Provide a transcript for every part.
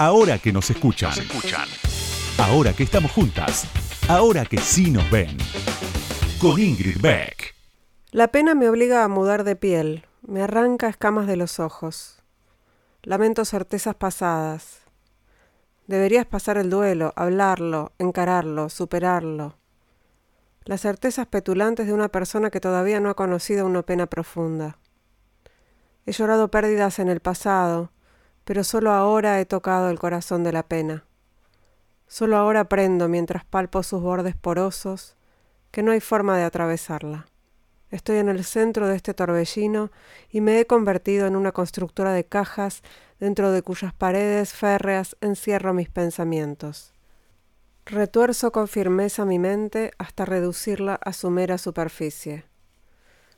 Ahora que nos escuchan. Ahora que estamos juntas. Ahora que sí nos ven. Con Ingrid Beck. La pena me obliga a mudar de piel, me arranca escamas de los ojos. Lamento certezas pasadas. Deberías pasar el duelo, hablarlo, encararlo, superarlo. Las certezas petulantes de una persona que todavía no ha conocido una pena profunda. He llorado pérdidas en el pasado, pero solo ahora he tocado el corazón de la pena. Solo ahora aprendo, mientras palpo sus bordes porosos, que no hay forma de atravesarla. Estoy en el centro de este torbellino y me he convertido en una constructora de cajas dentro de cuyas paredes férreas encierro mis pensamientos. Retuerzo con firmeza mi mente hasta reducirla a su mera superficie.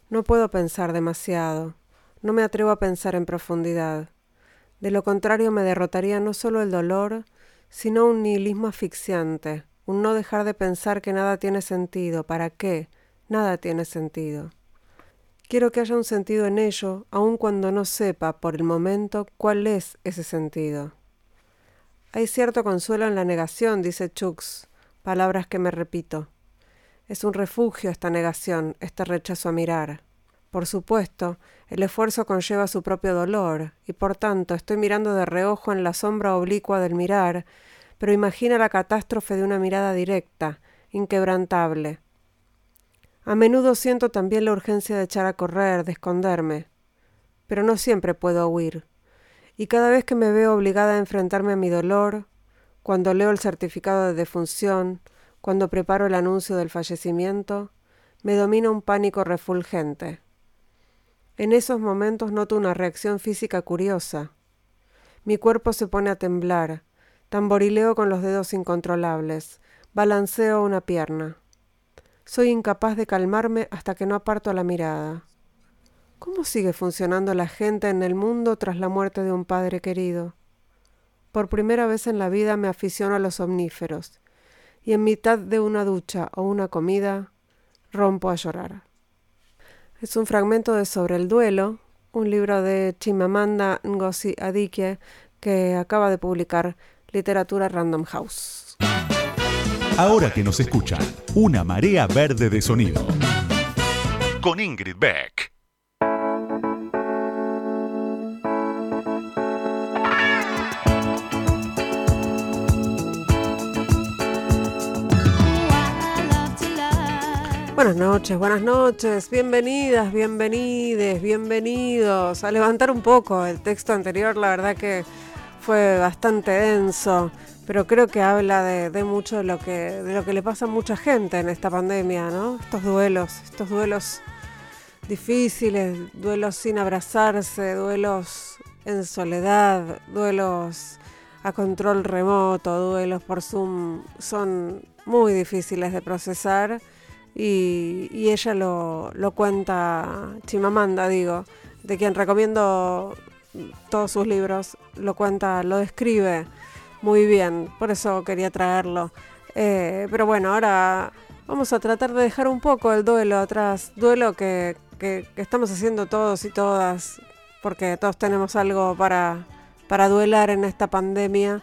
No puedo pensar demasiado, no me atrevo a pensar en profundidad. De lo contrario me derrotaría no solo el dolor, sino un nihilismo asfixiante, un no dejar de pensar que nada tiene sentido, ¿para qué? Nada tiene sentido. Quiero que haya un sentido en ello, aun cuando no sepa por el momento cuál es ese sentido. Hay cierto consuelo en la negación, dice Chux, palabras que me repito. Es un refugio esta negación, este rechazo a mirar. Por supuesto, el esfuerzo conlleva su propio dolor, y por tanto estoy mirando de reojo en la sombra oblicua del mirar, pero imagina la catástrofe de una mirada directa, inquebrantable. A menudo siento también la urgencia de echar a correr, de esconderme, pero no siempre puedo huir. Y cada vez que me veo obligada a enfrentarme a mi dolor, cuando leo el certificado de defunción, cuando preparo el anuncio del fallecimiento, me domina un pánico refulgente. En esos momentos noto una reacción física curiosa. Mi cuerpo se pone a temblar, tamborileo con los dedos incontrolables, balanceo una pierna. Soy incapaz de calmarme hasta que no aparto la mirada. ¿Cómo sigue funcionando la gente en el mundo tras la muerte de un padre querido? Por primera vez en la vida me aficiono a los omníferos, y en mitad de una ducha o una comida rompo a llorar. Es un fragmento de Sobre el duelo, un libro de Chimamanda Ngozi Adichie que acaba de publicar Literatura Random House. Ahora que nos escuchan, una marea verde de sonido. Con Ingrid Beck. Buenas noches, buenas noches, bienvenidas, bienvenides, bienvenidos. A levantar un poco el texto anterior, la verdad que fue bastante denso, pero creo que habla de, mucho de lo que, de lo que le pasa a mucha gente en esta pandemia, ¿no? Estos duelos, estos duelos difíciles, duelos sin abrazarse, duelos en soledad, duelos a control remoto, duelos por Zoom, son muy difíciles de procesar y, ella lo, lo, cuenta, Chimamanda digo, de quien recomiendo todos sus libros, lo cuenta, lo describe muy bien, por eso quería traerlo. Eh, pero bueno, ahora vamos a tratar de dejar un poco el duelo atrás, duelo que, que, estamos haciendo todos y todas, porque todos tenemos algo para, para duelar en esta pandemia.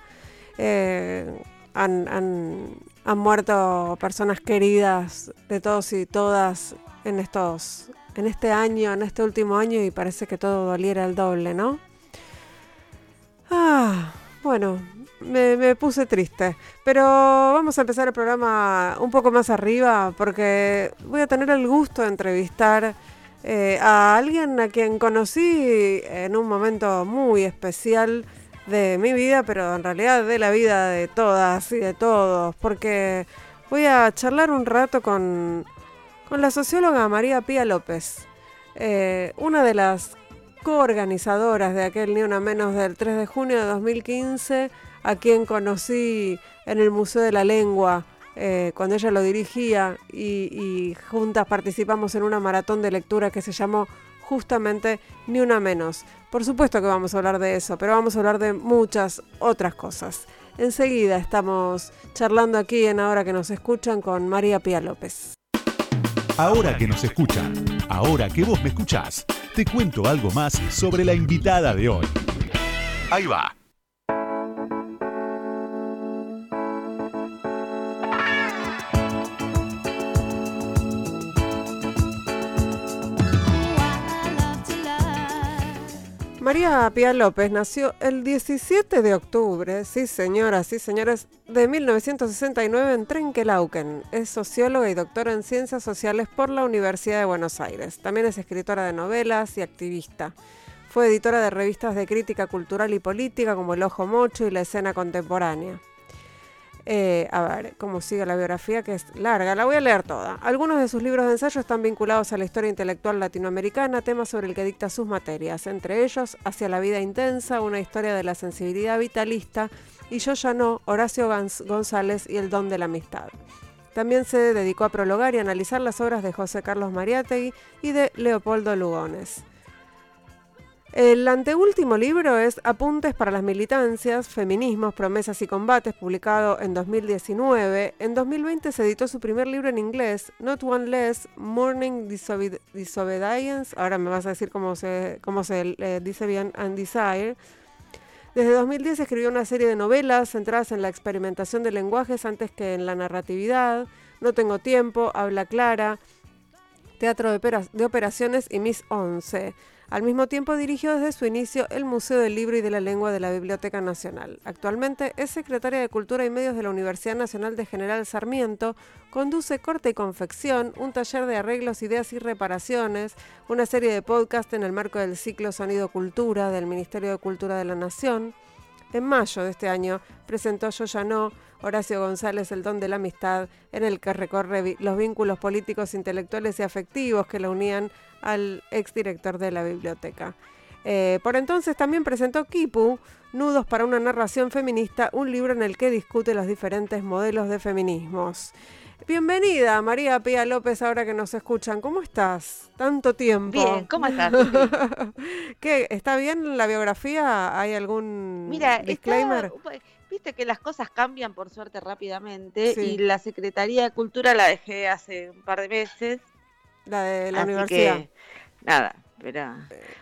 Eh, han, muerto personas queridas de todos y todas en estos en este año, en este último año y parece que todo doliera el doble, ¿no? Ah, bueno, me, puse triste, pero vamos a empezar el programa un poco más arriba porque voy a tener el gusto de entrevistar eh, a alguien a quien conocí en un momento muy especial de mi vida, pero en realidad de la vida de todas y de todos, porque voy a charlar un rato con, con la socióloga María Pía López, eh, una de las coorganizadoras de aquel Ni Una Menos del 3 de junio de 2015, a quien conocí en el Museo de la Lengua. Eh, cuando ella lo dirigía y, y juntas participamos en una maratón de lectura que se llamó justamente Ni Una Menos. Por supuesto que vamos a hablar de eso, pero vamos a hablar de muchas otras cosas. Enseguida estamos charlando aquí en Ahora que nos escuchan con María Pía López. Ahora que nos escuchan, ahora que vos me escuchás, te cuento algo más sobre la invitada de hoy. Ahí va. María Pía López nació el 17 de octubre, sí señoras, sí señores, de 1969 en Trenquelauquen. Es socióloga y doctora en ciencias sociales por la Universidad de Buenos Aires. También es escritora de novelas y activista. Fue editora de revistas de crítica cultural y política como El Ojo Mocho y La Escena Contemporánea. Eh, a ver cómo sigue la biografía, que es larga, la voy a leer toda. Algunos de sus libros de ensayo están vinculados a la historia intelectual latinoamericana, temas sobre el que dicta sus materias, entre ellos Hacia la vida intensa, una historia de la sensibilidad vitalista, y Yo ya no, Horacio González y el don de la amistad. También se dedicó a prologar y analizar las obras de José Carlos Mariátegui y de Leopoldo Lugones. El anteúltimo libro es Apuntes para las militancias, feminismos, promesas y combates, publicado en 2019. En 2020 se editó su primer libro en inglés, Not One Less, Morning Disobedience. Ahora me vas a decir cómo se, cómo se eh, dice bien, and Desire. Desde 2010 escribió una serie de novelas centradas en la experimentación de lenguajes antes que en la narratividad. No tengo tiempo, Habla Clara, Teatro de, de Operaciones y Miss Once. Al mismo tiempo dirigió desde su inicio el Museo del Libro y de la Lengua de la Biblioteca Nacional. Actualmente es secretaria de Cultura y Medios de la Universidad Nacional de General Sarmiento, conduce Corte y Confección, un taller de arreglos, ideas y reparaciones, una serie de podcast en el marco del ciclo Sonido Cultura del Ministerio de Cultura de la Nación. En mayo de este año presentó Yo ya no, Horacio González, El don de la amistad, en el que recorre los vínculos políticos, intelectuales y afectivos que la unían al exdirector de la biblioteca. Eh, por entonces también presentó Kipu, Nudos para una narración feminista, un libro en el que discute los diferentes modelos de feminismos. Bienvenida, María Pía López, ahora que nos escuchan. ¿Cómo estás? Tanto tiempo. Bien, ¿cómo estás? ¿Qué? ¿Está bien la biografía? ¿Hay algún Mira, disclaimer? Viste que las cosas cambian por suerte rápidamente y la Secretaría de Cultura la dejé hace un par de meses. La de la universidad. nada, pero,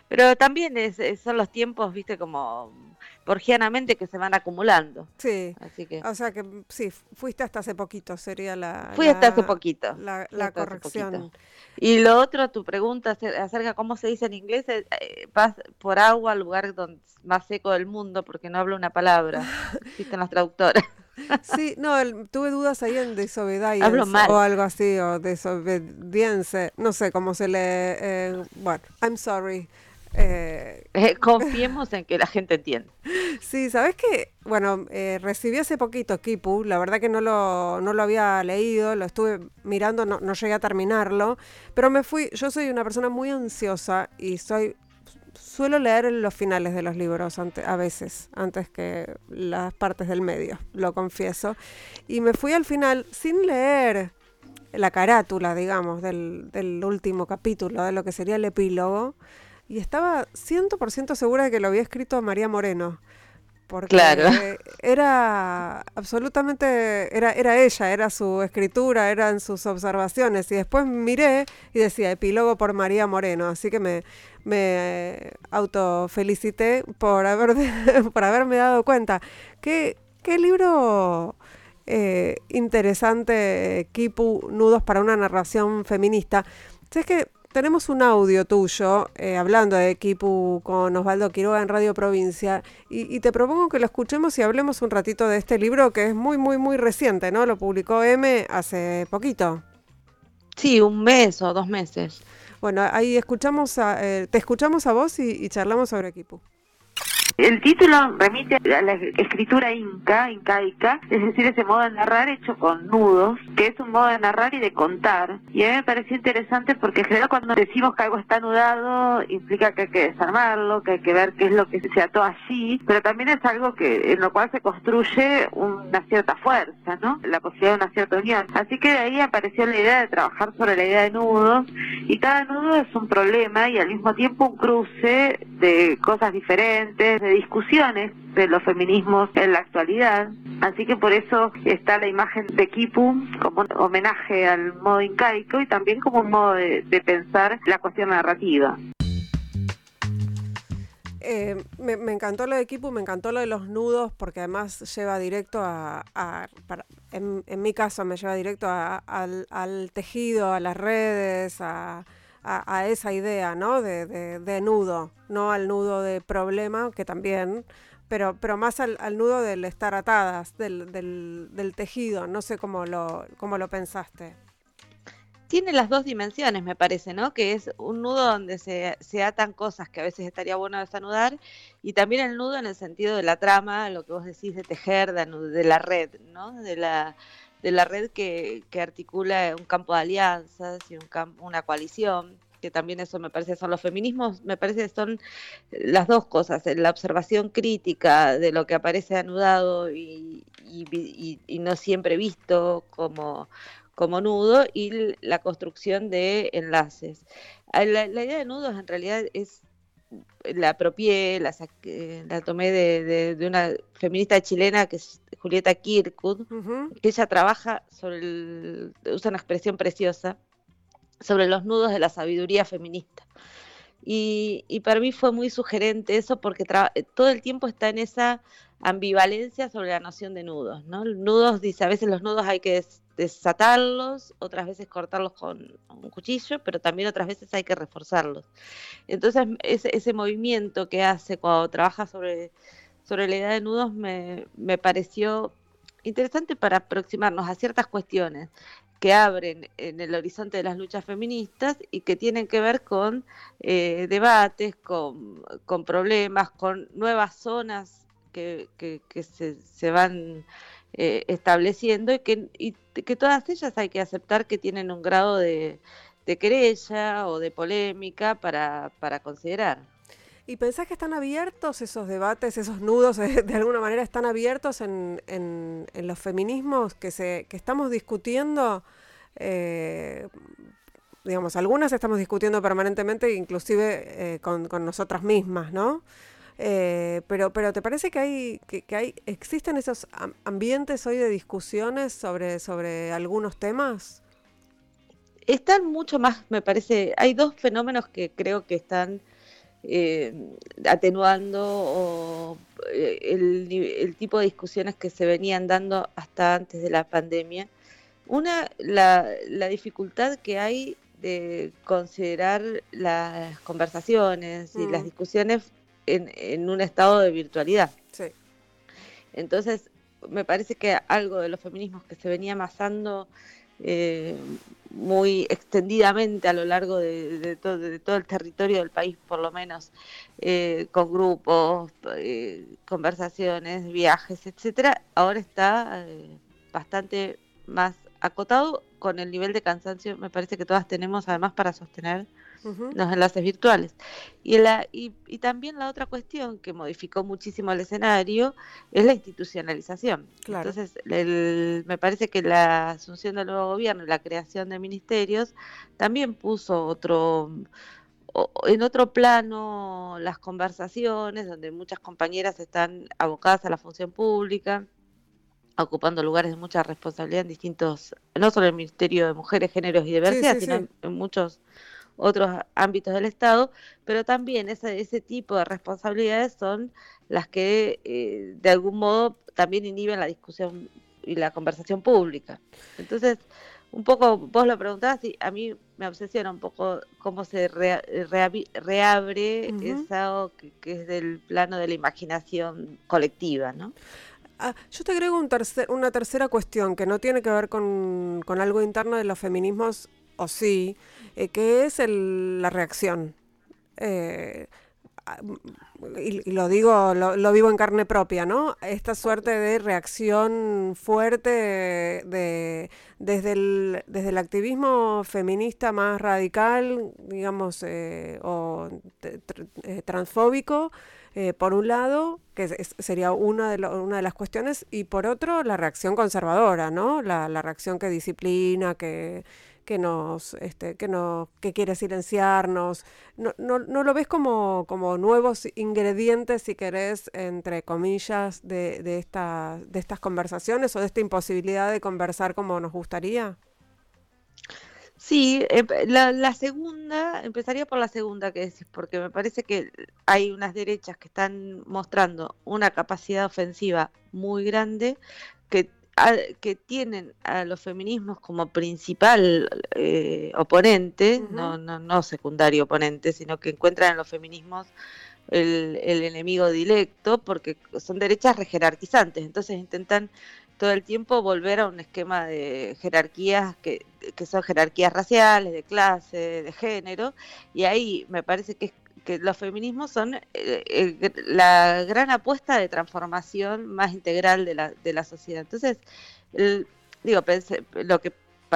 pero también es, son los tiempos, viste, como porgianamente que se van acumulando. Sí. Así que. O sea que sí, fuiste hasta hace poquito, sería la. Fui hasta hace poquito. La, corrección. Y lo otro, tu pregunta acerca de cómo se dice en inglés, eh, vas por agua al lugar donde, más seco del mundo porque no hablo una palabra. Existen las traductoras. Sí, no, tuve dudas ahí en desobedience o algo así, o desobedience, no sé cómo se lee. Eh, bueno, I'm sorry. Eh, eh, confiemos en que la gente entienda. Sí, ¿sabes qué? Bueno, eh, recibí hace poquito Kipu, la verdad que no lo, no lo había leído, lo estuve mirando, no, no llegué a terminarlo, pero me fui, yo soy una persona muy ansiosa y soy suelo leer los finales de los libros a veces, antes que las partes del medio, lo confieso. Y me fui al final sin leer la carátula, digamos, del, del último capítulo, de lo que sería el epílogo, y estaba 100% segura de que lo había escrito María Moreno porque era absolutamente, era, era ella, era su escritura, eran sus observaciones, y después miré y decía epílogo por María Moreno, así que me, me autofelicité por, haber, por haberme dado cuenta. Qué, qué libro eh, interesante, Kipu, Nudos para una narración feminista. Es que tenemos un audio tuyo eh, hablando de Kipu con Osvaldo Quiroga en Radio Provincia y, te propongo que lo escuchemos y hablemos un ratito de este libro que es muy, muy, muy reciente, ¿no? Lo publicó M hace poquito. Sí, un mes o dos meses. Bueno, ahí escuchamos eh, te escuchamos a vos y, y charlamos sobre Kipu. El título remite a la escritura inca, incaica, es decir, ese modo de narrar hecho con nudos, que es un modo de narrar y de contar. Y a mí me pareció interesante porque en general cuando decimos que algo está anudado implica que hay que desarmarlo, que hay que ver qué es lo que se ató allí, pero también es algo que en lo cual se construye una cierta fuerza, ¿no? La posibilidad de una cierta unión. Así que de ahí apareció la idea de trabajar sobre la idea de nudos y cada nudo es un problema y al mismo tiempo un cruce de cosas diferentes, de discusiones de los feminismos en la actualidad. Así que por eso está la imagen de Kipu como un homenaje al modo incaico y también como un modo de, pensar la cuestión narrativa. Eh, me, encantó lo de Kipu, me encantó lo de los nudos, porque además lleva directo a, en, mi caso me lleva directo al, tejido, a las redes, a, a, esa idea, ¿no? De, de, nudo, no al nudo de problema, que también, pero, pero más al, nudo del estar atadas, del, del, del, tejido, no sé cómo lo, cómo lo pensaste. Tiene las dos dimensiones, me parece, ¿no? Que es un nudo donde se, se atan cosas que a veces estaría bueno desanudar, y también el nudo en el sentido de la trama, lo que vos decís de tejer, de, de la red, ¿no? De la, de la red que, que articula un campo de alianzas y un campo, una coalición, que también eso me parece son los feminismos, me parece son las dos cosas, la observación crítica de lo que aparece anudado y, y, no siempre visto como, como nudo y la construcción de enlaces. Ah, la, idea de nudos en realidad es la apropié, la, la tomé de, de, una feminista chilena que es Julieta Kirkwood, que ella trabaja sobre el, usa una expresión preciosa, sobre los nudos de la sabiduría feminista. Y, y para mí fue muy sugerente eso porque todo el tiempo está en esa ambivalencia sobre la noción de nudos, ¿no? Nudos, dice, a veces los nudos hay que desatarlos, otras veces cortarlos con un cuchillo, pero también otras veces hay que reforzarlos. Entonces, ese, ese movimiento que hace cuando trabaja sobre sobre la idea de nudos me, me pareció interesante para aproximarnos a ciertas cuestiones que abren en el horizonte de las luchas feministas y que tienen que ver con eh, debates, con, con, problemas, con nuevas zonas que, que, se, se, van eh, estableciendo y que, y que todas ellas hay que aceptar que tienen un grado de, de querella o de polémica para, para considerar. ¿Y pensás que están abiertos esos debates, esos nudos, de alguna manera están abiertos en, en, los feminismos que, se, que estamos discutiendo? Eh, digamos, algunas estamos discutiendo permanentemente, inclusive eh, con, con, nosotras mismas, ¿no? Eh, pero, pero ¿te parece que hay, que, que hay, existen esos ambientes hoy de discusiones sobre, sobre algunos temas? Están mucho más, me parece, hay dos fenómenos que creo que están eh, atenuando eh, el, tipo de discusiones que se venían dando hasta antes de la pandemia. Una, la, dificultad que hay de considerar las conversaciones y las mm. discusiones en, un estado de virtualidad. Entonces, me parece que algo de los feminismos que se venía amasando eh, muy extendidamente a lo largo de, todo, el territorio del país, por lo menos, eh, con grupos, eh, conversaciones, viajes, etcétera, ahora está bastante más acotado con el nivel de cansancio, me parece que todas tenemos además para sostener los enlaces virtuales. Y, la, y, también la otra cuestión que modificó muchísimo el escenario es la institucionalización. Entonces, me parece que la asunción del nuevo gobierno y la creación de ministerios también puso otro en otro plano las conversaciones, donde muchas compañeras están abocadas a la función pública, ocupando lugares de mucha responsabilidad en distintos, no solo en el Ministerio de Mujeres, Géneros y Diversidad, sino en muchos otros ámbitos del Estado, pero también ese, ese tipo de responsabilidades son las que eh, de algún modo también inhiben la discusión y la conversación pública. Entonces, un poco, vos lo preguntabas y a mí me obsesiona un poco cómo se reabre eso que, es del plano de la imaginación colectiva, ¿no? Ah, yo te agrego un tercer, una tercera cuestión que no tiene que ver con, con algo interno de los feminismos, o sí, eh, que es la reacción. Eh, y, lo digo, lo, vivo en carne propia, ¿no? Esta suerte de reacción fuerte de, desde, el, desde el activismo feminista más radical, digamos, eh, o transfóbico, por un lado, que sería una de, una de las cuestiones, y por otro, la reacción conservadora, ¿no? La reacción que disciplina, que, que nos, este, que nos, que quiere silenciarnos. No, no, no lo ves como, como nuevos ingredientes, si querés, entre comillas, de, de, esta, de estas conversaciones o de esta imposibilidad de conversar como nos gustaría? Sí, em, la, la, segunda, empezaría por la segunda que decís, porque me parece que hay unas derechas que están mostrando una capacidad ofensiva muy grande que que tienen a los feminismos como principal eh, oponente, no, no, no secundario oponente, sino que encuentran en los feminismos el, el, enemigo directo porque son derechas rejerarquizantes, entonces intentan todo el tiempo volver a un esquema de jerarquías que, que son jerarquías raciales, de clase, de género, y ahí me parece que, que los feminismos son eh, la gran apuesta de transformación más integral de la, de la sociedad. Entonces, digo, pensé, lo que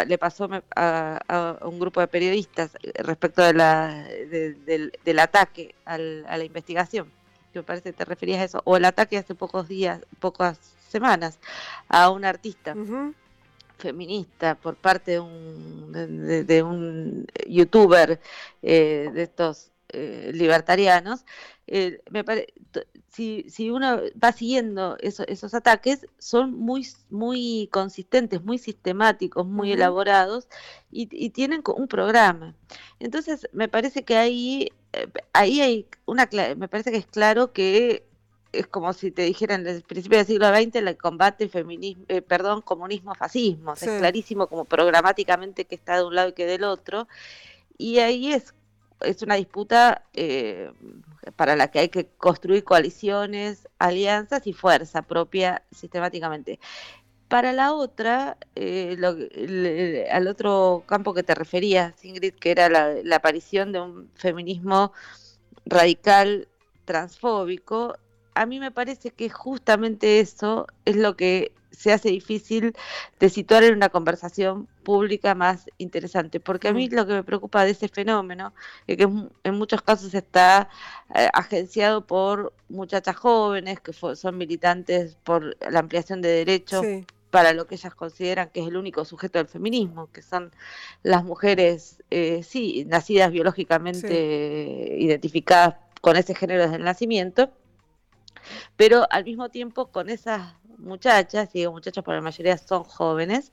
le pasó a, un grupo de periodistas respecto de la, del, ataque a la investigación, que me parece que te referías a eso, o el ataque hace pocos días, pocas semanas, a un artista. feminista por parte de un, de, un youtuber eh, de estos eh, libertarianos, eh, me si, si, uno va siguiendo esos ataques, son muy, muy consistentes, muy sistemáticos, muy elaborados y, tienen un programa. Entonces, me parece que ahí, eh, ahí hay una, me parece que es claro que es como si te dijeran desde el principio del siglo XX el combate feminismo, perdón, comunismo, fascismo. Es clarísimo como programáticamente que está de un lado y que del otro. Y ahí es es una disputa eh, para la que hay que construir coaliciones, alianzas y fuerza propia sistemáticamente. Para la otra, eh, al otro campo que te referías, Ingrid, que era la aparición de un feminismo radical transfóbico, a mí me parece que justamente eso es lo que se hace difícil de situar en una conversación pública más interesante. Porque a mí lo que me preocupa de ese fenómeno es que en muchos casos está eh, agenciado por muchachas jóvenes que son militantes por la ampliación de derechos. para lo que ellas consideran que es el único sujeto del feminismo, que son las mujeres, eh, sí, nacidas biológicamente identificadas con ese género desde el nacimiento, pero al mismo tiempo con esas muchachas, digo muchachos por la mayoría son jóvenes,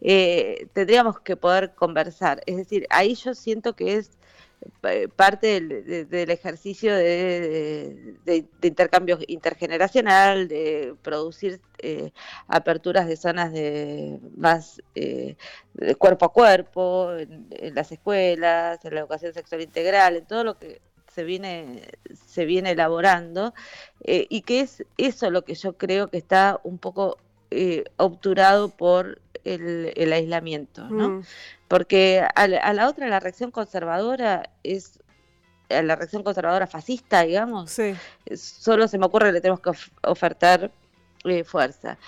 eh, tendríamos que poder conversar. Es decir, ahí yo siento que es eh, parte del, ejercicio de, intercambio intergeneracional, de producir eh, aperturas de zonas de más de cuerpo a cuerpo, en, las escuelas, en la educación sexual integral, en todo lo que se viene, se viene elaborando eh, y que es eso lo que yo creo que está un poco eh, obturado por el, aislamiento, ¿no? Mm. Porque a la, otra, la reacción conservadora es a la reacción conservadora fascista, digamos, solo se me ocurre que le tenemos que ofertar eh, fuerza.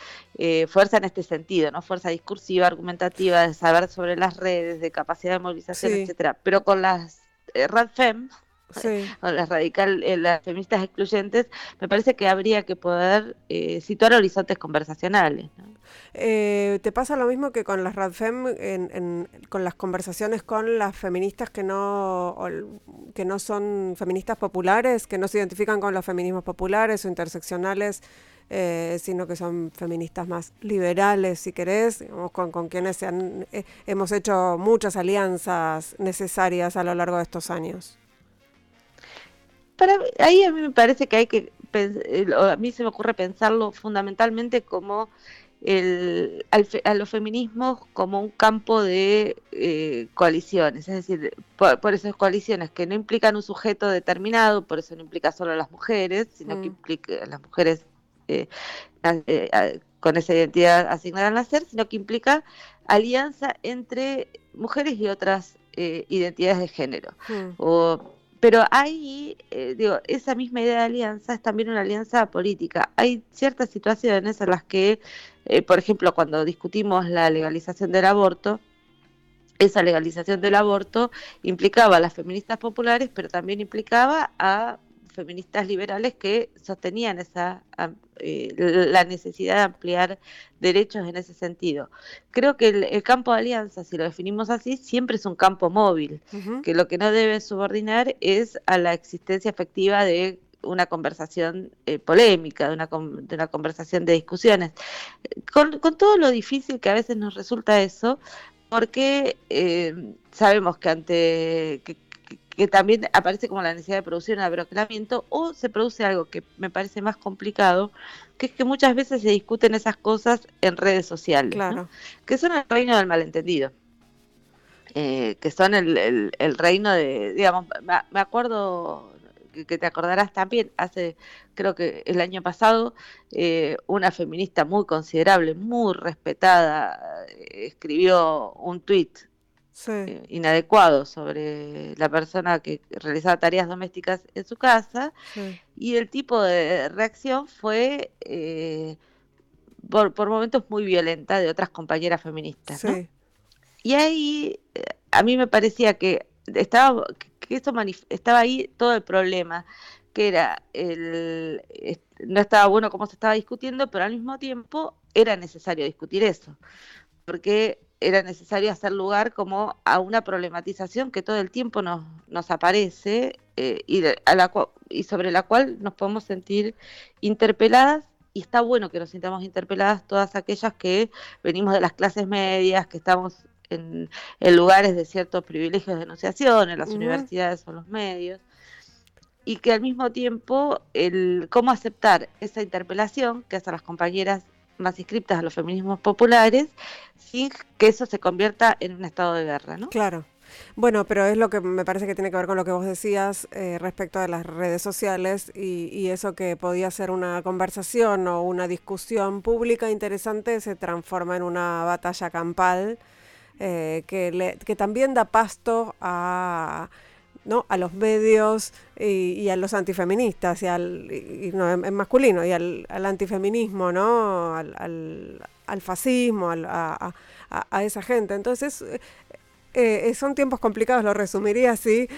fuerza en este sentido, ¿no? Fuerza discursiva, argumentativa, de saber sobre las redes, de capacidad de movilización, etcétera. Pero con las eh, RADFEM, o las radical, eh, las feministas excluyentes, me parece que habría que poder eh, situar horizontes conversacionales. Eh, ¿Te pasa lo mismo que con las RADFEM, en, con las conversaciones con las feministas que no, que no son feministas populares, que no se identifican con los feminismos populares o interseccionales? sino que son feministas más liberales, si querés, con, con quienes hemos hecho muchas alianzas necesarias a lo largo de estos años para ahí a mí me parece que hay que a mí se me ocurre pensarlo fundamentalmente como el, a los feminismos como un campo de eh, coaliciones, es decir, por, esas coaliciones que no implican un sujeto determinado, por eso no implica solo a las mujeres, sino que mm. implica a las mujeres eh, eh, con esa identidad asignada al nacer, sino que implica alianza entre mujeres y otras identidades de género. Mm. O pero hay, eh, digo, esa misma idea de alianza es también una alianza política. Hay ciertas situaciones en las que, eh, por ejemplo, cuando discutimos la legalización del aborto, esa legalización del aborto implicaba a las feministas populares, pero también implicaba a feministas liberales que sostenían esa eh, la necesidad de ampliar derechos en ese sentido. Creo que el, campo de alianza, si lo definimos así, siempre es un campo móvil, que lo que no debe subordinar es a la existencia efectiva de una conversación eh, polémica, de una, de una, conversación de discusiones. Con, todo lo difícil que a veces nos resulta eso, porque eh, sabemos que ante que también aparece como la necesidad de producir un abroquelamiento, o se produce algo que me parece más complicado, que es que muchas veces se discuten esas cosas en redes sociales, que son el reino del malentendido. Eh, que son el, el, reino de, digamos, me, acuerdo que, te acordarás también, hace, creo que el año pasado, eh, una feminista muy considerable, muy respetada, eh, escribió un tuit inadecuado sobre la persona que realizaba tareas domésticas en su casa y el tipo de reacción fue por, por, momentos muy violenta de otras compañeras feministas. ¿no? Y ahí eh, a mí me parecía que estaba, que esto estaba ahí todo el problema, que era el, no estaba bueno cómo se estaba discutiendo, pero al mismo tiempo era necesario discutir eso, porque era necesario hacer lugar como a una problematización que todo el tiempo nos, nos aparece eh, y, a la, y sobre la cual nos podemos sentir interpeladas y está bueno que nos sintamos interpeladas todas aquellas que venimos de las clases medias, que estamos en, lugares de ciertos privilegios de enunciación, en las universidades o los medios, y que al mismo tiempo el cómo aceptar esa interpelación que hacen las compañeras más inscriptas a los feminismos populares sin que eso se convierta en un estado de guerra, ¿no? Claro. Bueno, pero es lo que me parece que tiene que ver con lo que vos decías eh, respecto de las redes sociales y, eso que podía ser una conversación o una discusión pública interesante se transforma en una batalla campal eh, que, que también da pasto a, ¿no? a los medios y, a los antifeministas, y al no, en, masculino, y al, antifeminismo, ¿no? al, al, fascismo, a, a, esa gente. Entonces, eh, son tiempos complicados, lo resumiría así.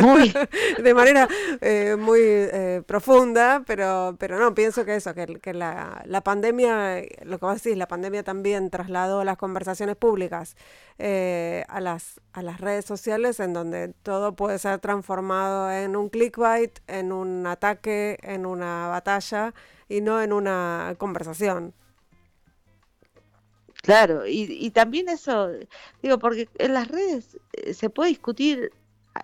Muy. de manera eh, muy eh, profunda, pero, pero no, pienso que eso, que, que la, la, pandemia, lo que vos decís, la pandemia también trasladó las conversaciones públicas eh, a, las, a las redes sociales, en donde todo puede ser transformado en un clickbait, en un ataque, en una batalla y no en una conversación. Claro, y, y también eso, digo, porque en las redes se puede discutir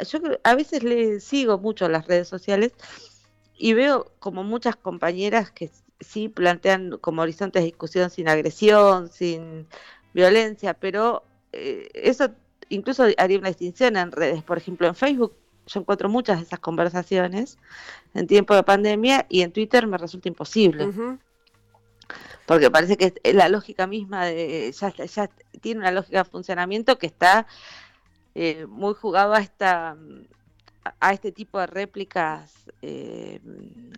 yo a veces le sigo mucho las redes sociales y veo como muchas compañeras que sí plantean como horizontes de discusión sin agresión, sin violencia, pero eh, eso incluso haría una distinción en redes. Por ejemplo, en Facebook yo encuentro muchas de esas conversaciones en tiempo de pandemia y en Twitter me resulta imposible. Porque parece que la lógica misma de ya, ya tiene una lógica de funcionamiento que está eh, muy jugado a esta a este tipo de réplicas eh,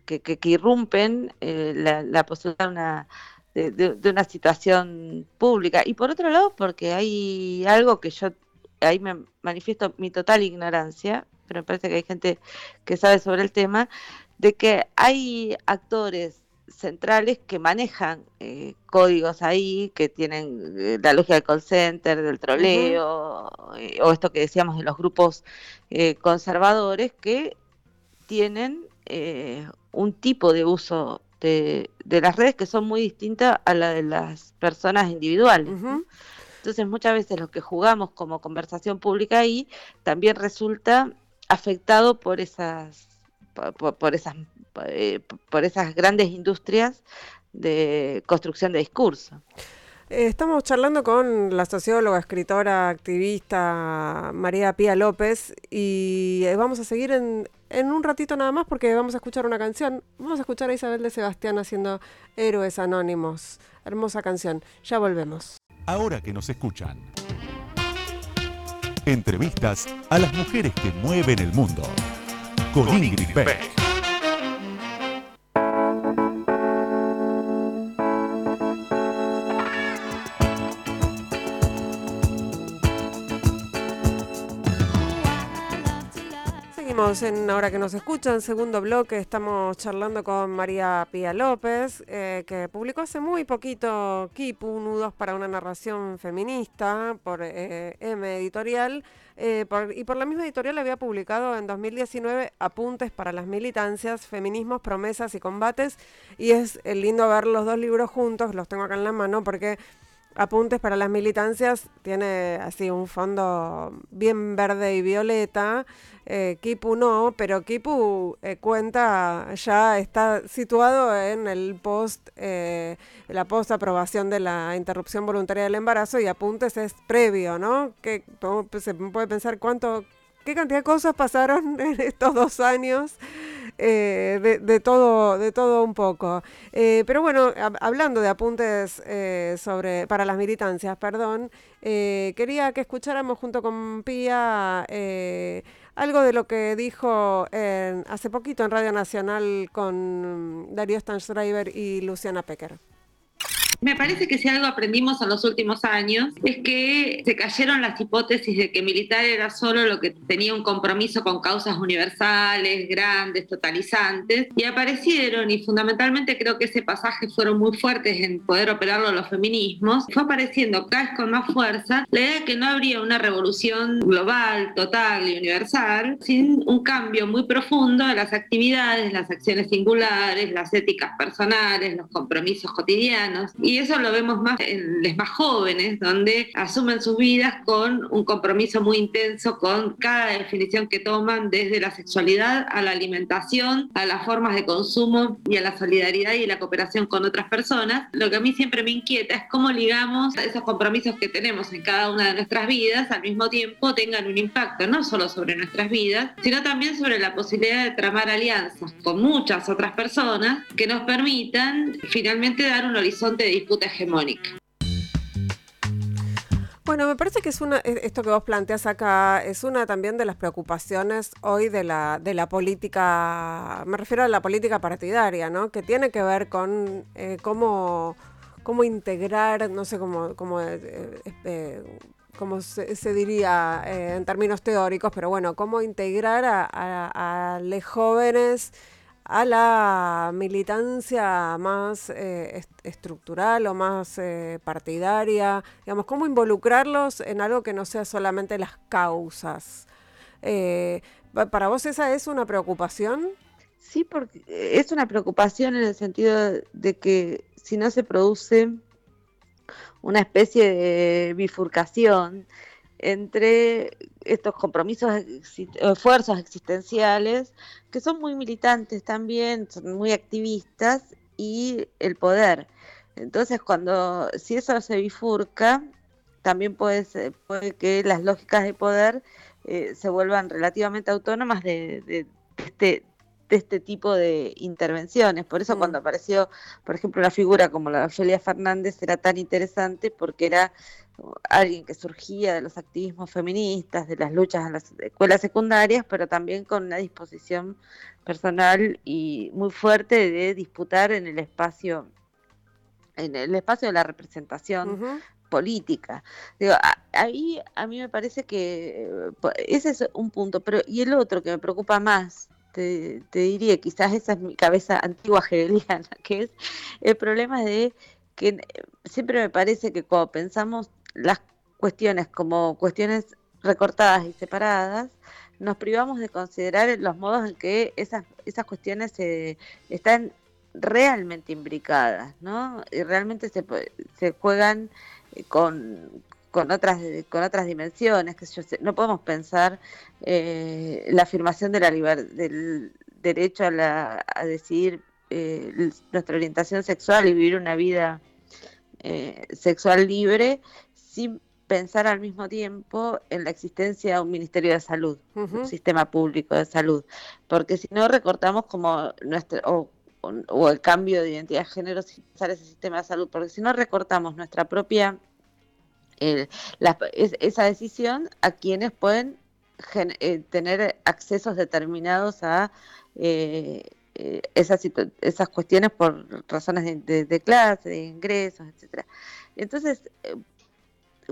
que, que, irrumpen eh, la, posibilidad de una, de, una situación pública. Y por otro lado, porque hay algo que yo ahí me manifiesto mi total ignorancia, pero me parece que hay gente que sabe sobre el tema, de que hay actores centrales que manejan eh, códigos ahí, que tienen eh, la lógica del call center, del troleo, eh, o esto que decíamos de los grupos conservadores, que tienen un tipo de uso de, las redes que son muy distintas a la de las personas individuales. Entonces muchas veces lo que jugamos como conversación pública ahí también resulta afectado por esas por esas eh, por esas grandes industrias de construcción de discurso. Eh, estamos charlando con la socióloga, escritora, activista María Pía López y eh, vamos a seguir en, en, un ratito nada más porque vamos a escuchar una canción. Vamos a escuchar a Isabel de Sebastián haciendo Héroes Anónimos. Hermosa canción. Ya volvemos. Ahora que nos escuchan. Entrevistas a las mujeres que mueven el mundo. Con, Ingrid Beck. En Ahora que nos escuchan, segundo bloque, estamos charlando con María Pía López, eh, que publicó hace muy poquito Kipu, Nudos para una narración feminista, por eh, M Editorial, eh, y por la misma editorial había publicado en 2019 Apuntes para las militancias, feminismos, promesas y combates, y es lindo ver los dos libros juntos, los tengo acá en la mano, porque Apuntes para las militancias tiene así un fondo bien verde y violeta. Eh, Kipu no, pero Kipu eh, cuenta, ya está situado en el post, eh, la post aprobación de la interrupción voluntaria del embarazo y apuntes es previo, ¿no? Que se puede pensar cuánto, qué cantidad de cosas pasaron en estos dos años. Eh, de, todo, de todo un poco. Eh, pero bueno, hablando de apuntes eh, sobre para las militancias, perdón, quería que escucháramos junto con Pía algo de lo que dijo hace poquito en Radio Nacional con Darío Stanschreiber y Luciana Pecker. Me parece que si algo aprendimos en los últimos años es que se cayeron las hipótesis de que militar era solo lo que tenía un compromiso con causas universales, grandes, totalizantes, y aparecieron, y fundamentalmente creo que ese pasaje fueron muy fuertes en poder operarlo los feminismos, fue apareciendo cada vez con más fuerza la idea de que no habría una revolución global, total y universal sin un cambio muy profundo de las actividades, las acciones singulares, las éticas personales, los compromisos cotidianos y eso lo vemos más en los más jóvenes, donde asumen sus vidas con un compromiso muy intenso con cada definición que toman, desde la sexualidad a la alimentación, a las formas de consumo y a la solidaridad y la cooperación con otras personas. Lo que a mí siempre me inquieta es cómo ligamos esos compromisos que tenemos en cada una de nuestras vidas al mismo tiempo tengan un impacto no solo sobre nuestras vidas, sino también sobre la posibilidad de tramar alianzas con muchas otras personas que nos permitan finalmente dar un horizonte de disputa hegemónica. Bueno, me parece que es esto que vos planteas acá es una también de las preocupaciones hoy de la, de la política, me refiero a la política partidaria, ¿no? Que tiene que ver con eh, cómo, cómo integrar, no sé cómo, cómo, eh, eh, se, diría en términos teóricos, pero bueno, cómo integrar a los jóvenes a la militancia más eh, estructural o más eh, partidaria, digamos, cómo involucrarlos en algo que no sea solamente las causas. Eh, ¿Para vos esa es una preocupación? Sí, porque es una preocupación en el sentido de que si no se produce una especie de bifurcación entre estos compromisos, esfuerzos existenciales, que son muy militantes también, son muy activistas, y el poder. Entonces, cuando, si eso se bifurca, también puede, ser, puede que las lógicas de poder eh, se vuelvan relativamente autónomas de, de, este, de este tipo de intervenciones. Por eso mm. cuando apareció, por ejemplo, una figura como la de Ofelia Fernández era tan interesante porque era alguien que surgía de los activismos feministas, de las luchas en las escuelas secundarias, pero también con una disposición personal y muy fuerte de disputar en el espacio, en el espacio de la representación política. Digo, ahí a mí me parece que ese es un punto, pero y el otro que me preocupa más, te, te diría, quizás esa es mi cabeza antigua hegeliana, que es el problema de que siempre me parece que cuando pensamos las cuestiones como cuestiones recortadas y separadas, nos privamos de considerar los modos en que esas, esas cuestiones se, están realmente imbricadas, ¿no? Y realmente se, se juegan eh, con, con otras con otras dimensiones, que no podemos pensar eh, la afirmación de la del derecho a, la, a decidir eh, nuestra orientación sexual y vivir una vida sexual libre sin pensar al mismo tiempo en la existencia de un Ministerio de Salud, un sistema público de salud, porque si no recortamos como nuestro, o, el cambio de identidad de género sin usar ese sistema de salud, porque si no recortamos nuestra propia, esa decisión a quienes pueden eh, tener accesos determinados a eh, eh, esas, esas cuestiones por razones de, de clase, de ingresos, etcétera. Entonces,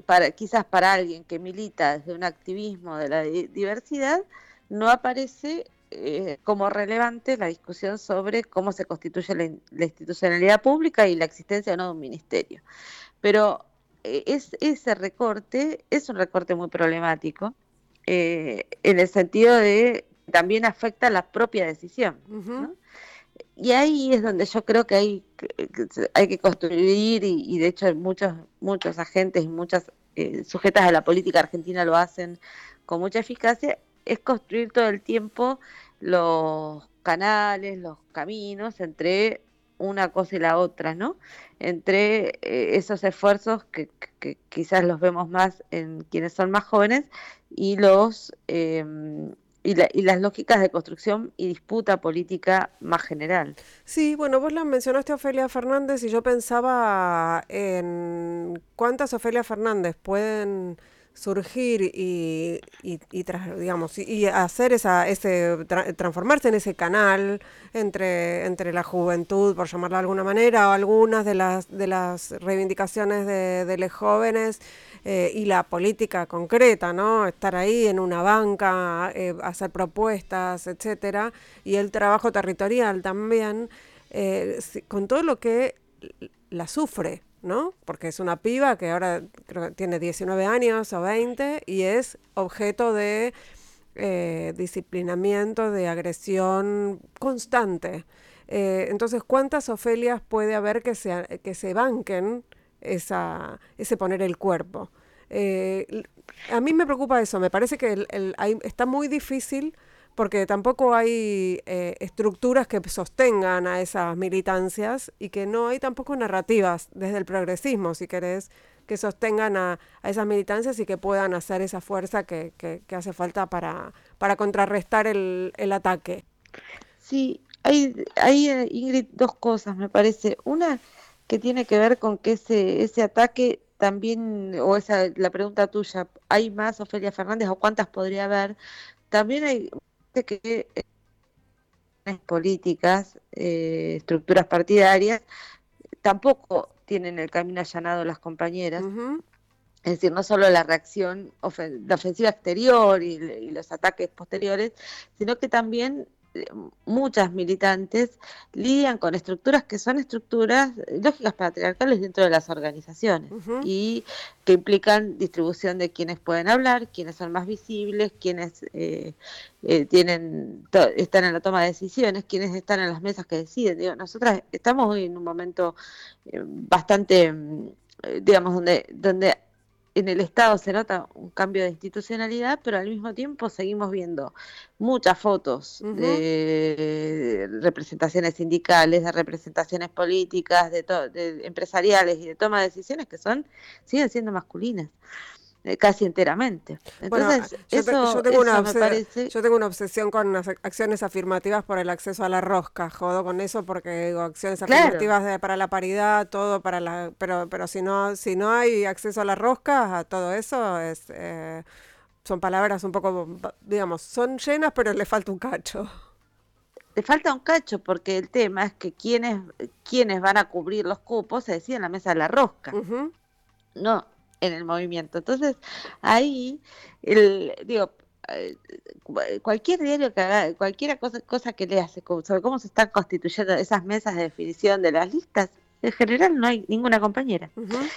para, quizás para alguien que milita desde un activismo de la diversidad, no aparece eh, como relevante la discusión sobre cómo se constituye la, institucionalidad pública y la existencia no de un ministerio. Pero eh, es, ese recorte es un recorte muy problemático eh, en el sentido de también afecta la propia decisión. Y ahí es donde yo creo que hay, hay que construir, y, de hecho muchos, muchos agentes y muchas eh, sujetas de la política argentina lo hacen con mucha eficacia, es construir todo el tiempo los canales, los caminos entre una cosa y la otra, ¿no? Entre eh, esos esfuerzos que, quizás los vemos más en quienes son más jóvenes y los em, y, las lógicas de construcción y disputa política más general. Sí, bueno, vos la mencionaste a Ofelia Fernández y yo pensaba en cuántas Ofelia Fernández pueden surgir y, y, digamos y, hacer esa ese transformarse en ese canal entre entre la juventud por llamarla de alguna manera o algunas de las de las reivindicaciones de, de los jóvenes eh, y la política concreta, ¿no? Estar ahí en una banca, eh, hacer propuestas, etcétera, y el trabajo territorial también, eh, con todo lo que la sufre, ¿no? Porque es una piba que ahora creo tiene 19 años o 20 y es objeto de disciplinamiento, de agresión constante. entonces, ¿cuántas Ofelias puede haber que se, que se banquen esa, ese poner el cuerpo. Eh, a mí me preocupa eso, me parece que está muy difícil porque tampoco hay eh, estructuras que sostengan a esas militancias y que no hay tampoco narrativas desde el progresismo, si querés, que sostengan a, esas militancias y que puedan hacer esa fuerza que, que, hace falta para, para contrarrestar el, el ataque. Sí, hay, hay, eh, Ingrid, dos cosas, me parece. Una, que tiene que ver con que ese, ese ataque también, o esa la pregunta tuya, ¿hay más Ofelia Fernández o cuántas podría haber? También hay que eh, políticas, eh, estructuras partidarias, tampoco tienen el camino allanado las compañeras. Es decir, no solo la reacción, la ofensiva exterior y, los ataques posteriores, sino que también muchas militantes lidian con estructuras que son estructuras lógicas patriarcales dentro de las organizaciones y que implican distribución de quienes pueden hablar, quienes son más visibles, quienes eh, eh, tienen están en la toma de decisiones, quienes están en las mesas que deciden. Digo, nosotras estamos hoy en un momento eh, bastante digamos donde donde en el Estado se nota un cambio de institucionalidad, pero al mismo tiempo seguimos viendo muchas fotos de representaciones sindicales, de representaciones políticas, de, de, empresariales y de toma de decisiones que son siguen siendo masculinas. Eh, casi enteramente. Entonces, yo, tengo una yo tengo una obsesión con acciones afirmativas por el acceso a la rosca, jodo con eso porque digo, acciones afirmativas para la paridad, todo para la, pero, pero si no, si no hay acceso a la rosca, a todo eso es eh, son palabras un poco, digamos, son llenas, pero le falta un cacho. Le falta un cacho porque el tema es que quienes, quienes van a cubrir los cupos se deciden en la mesa de la rosca. No, en el movimiento. Entonces, ahí, el, digo, eh, cualquier diario que haga, cualquier cosa, cosa que leas sobre cómo se están constituyendo esas mesas de definición de las listas, en general no hay ninguna compañera.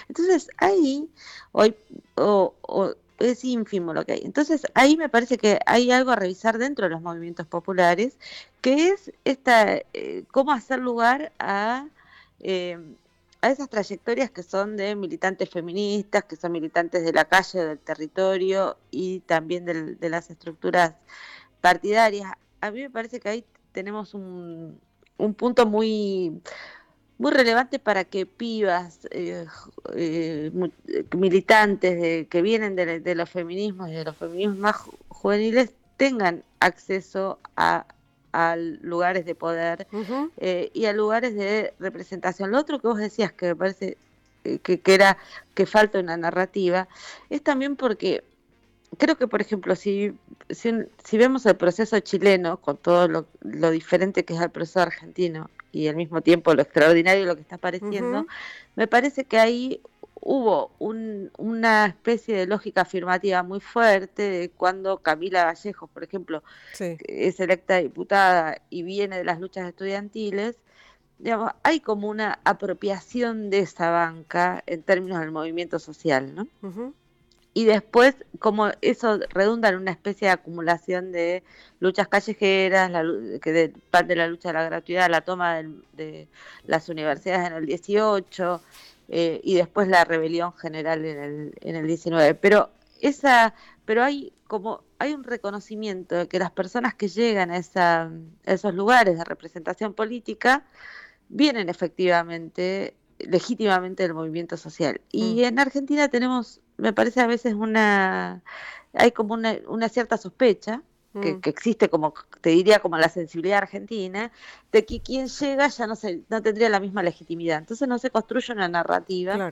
Entonces, ahí, hoy, o, es ínfimo lo que hay. Entonces, ahí me parece que hay algo a revisar dentro de los movimientos populares, que es esta, eh, cómo hacer lugar a eh, a esas trayectorias que son de militantes feministas, que son militantes de la calle, del territorio y también de las estructuras partidarias. A mí me parece que ahí tenemos un, punto muy muy relevante para que pibas eh, eh, militantes que vienen de, de, los feminismos y de los feminismos más juveniles tengan acceso a a lugares de poder eh, y a lugares de representación. Lo otro que vos decías que me parece eh, que, era que falta una narrativa es también porque creo que, por ejemplo, si, si, vemos el proceso chileno con todo lo, diferente que es el proceso argentino y al mismo tiempo lo extraordinario lo que está apareciendo, me parece que hay hubo una especie de lógica afirmativa muy fuerte de cuando Camila Vallejos, por ejemplo, es electa diputada y viene de las luchas estudiantiles, digamos, hay como una apropiación de esa banca en términos del movimiento social, ¿no? y después como eso redunda en una especie de acumulación de luchas callejeras, la, que de, parte de la lucha de la gratuidad, la toma de, las universidades en el 18 eh, y después la rebelión general en el, en el 19. Pero esa, pero hay como hay un reconocimiento de que las personas que llegan a, esa, a esos lugares de representación política vienen efectivamente legítimamente del movimiento social. Y mm. en Argentina tenemos, me parece a veces una, hay como una, una cierta sospecha, que, mm. que, existe como, te diría, como la sensibilidad argentina, de que quien llega ya no, se, no tendría la misma legitimidad. Entonces no se construye una narrativa.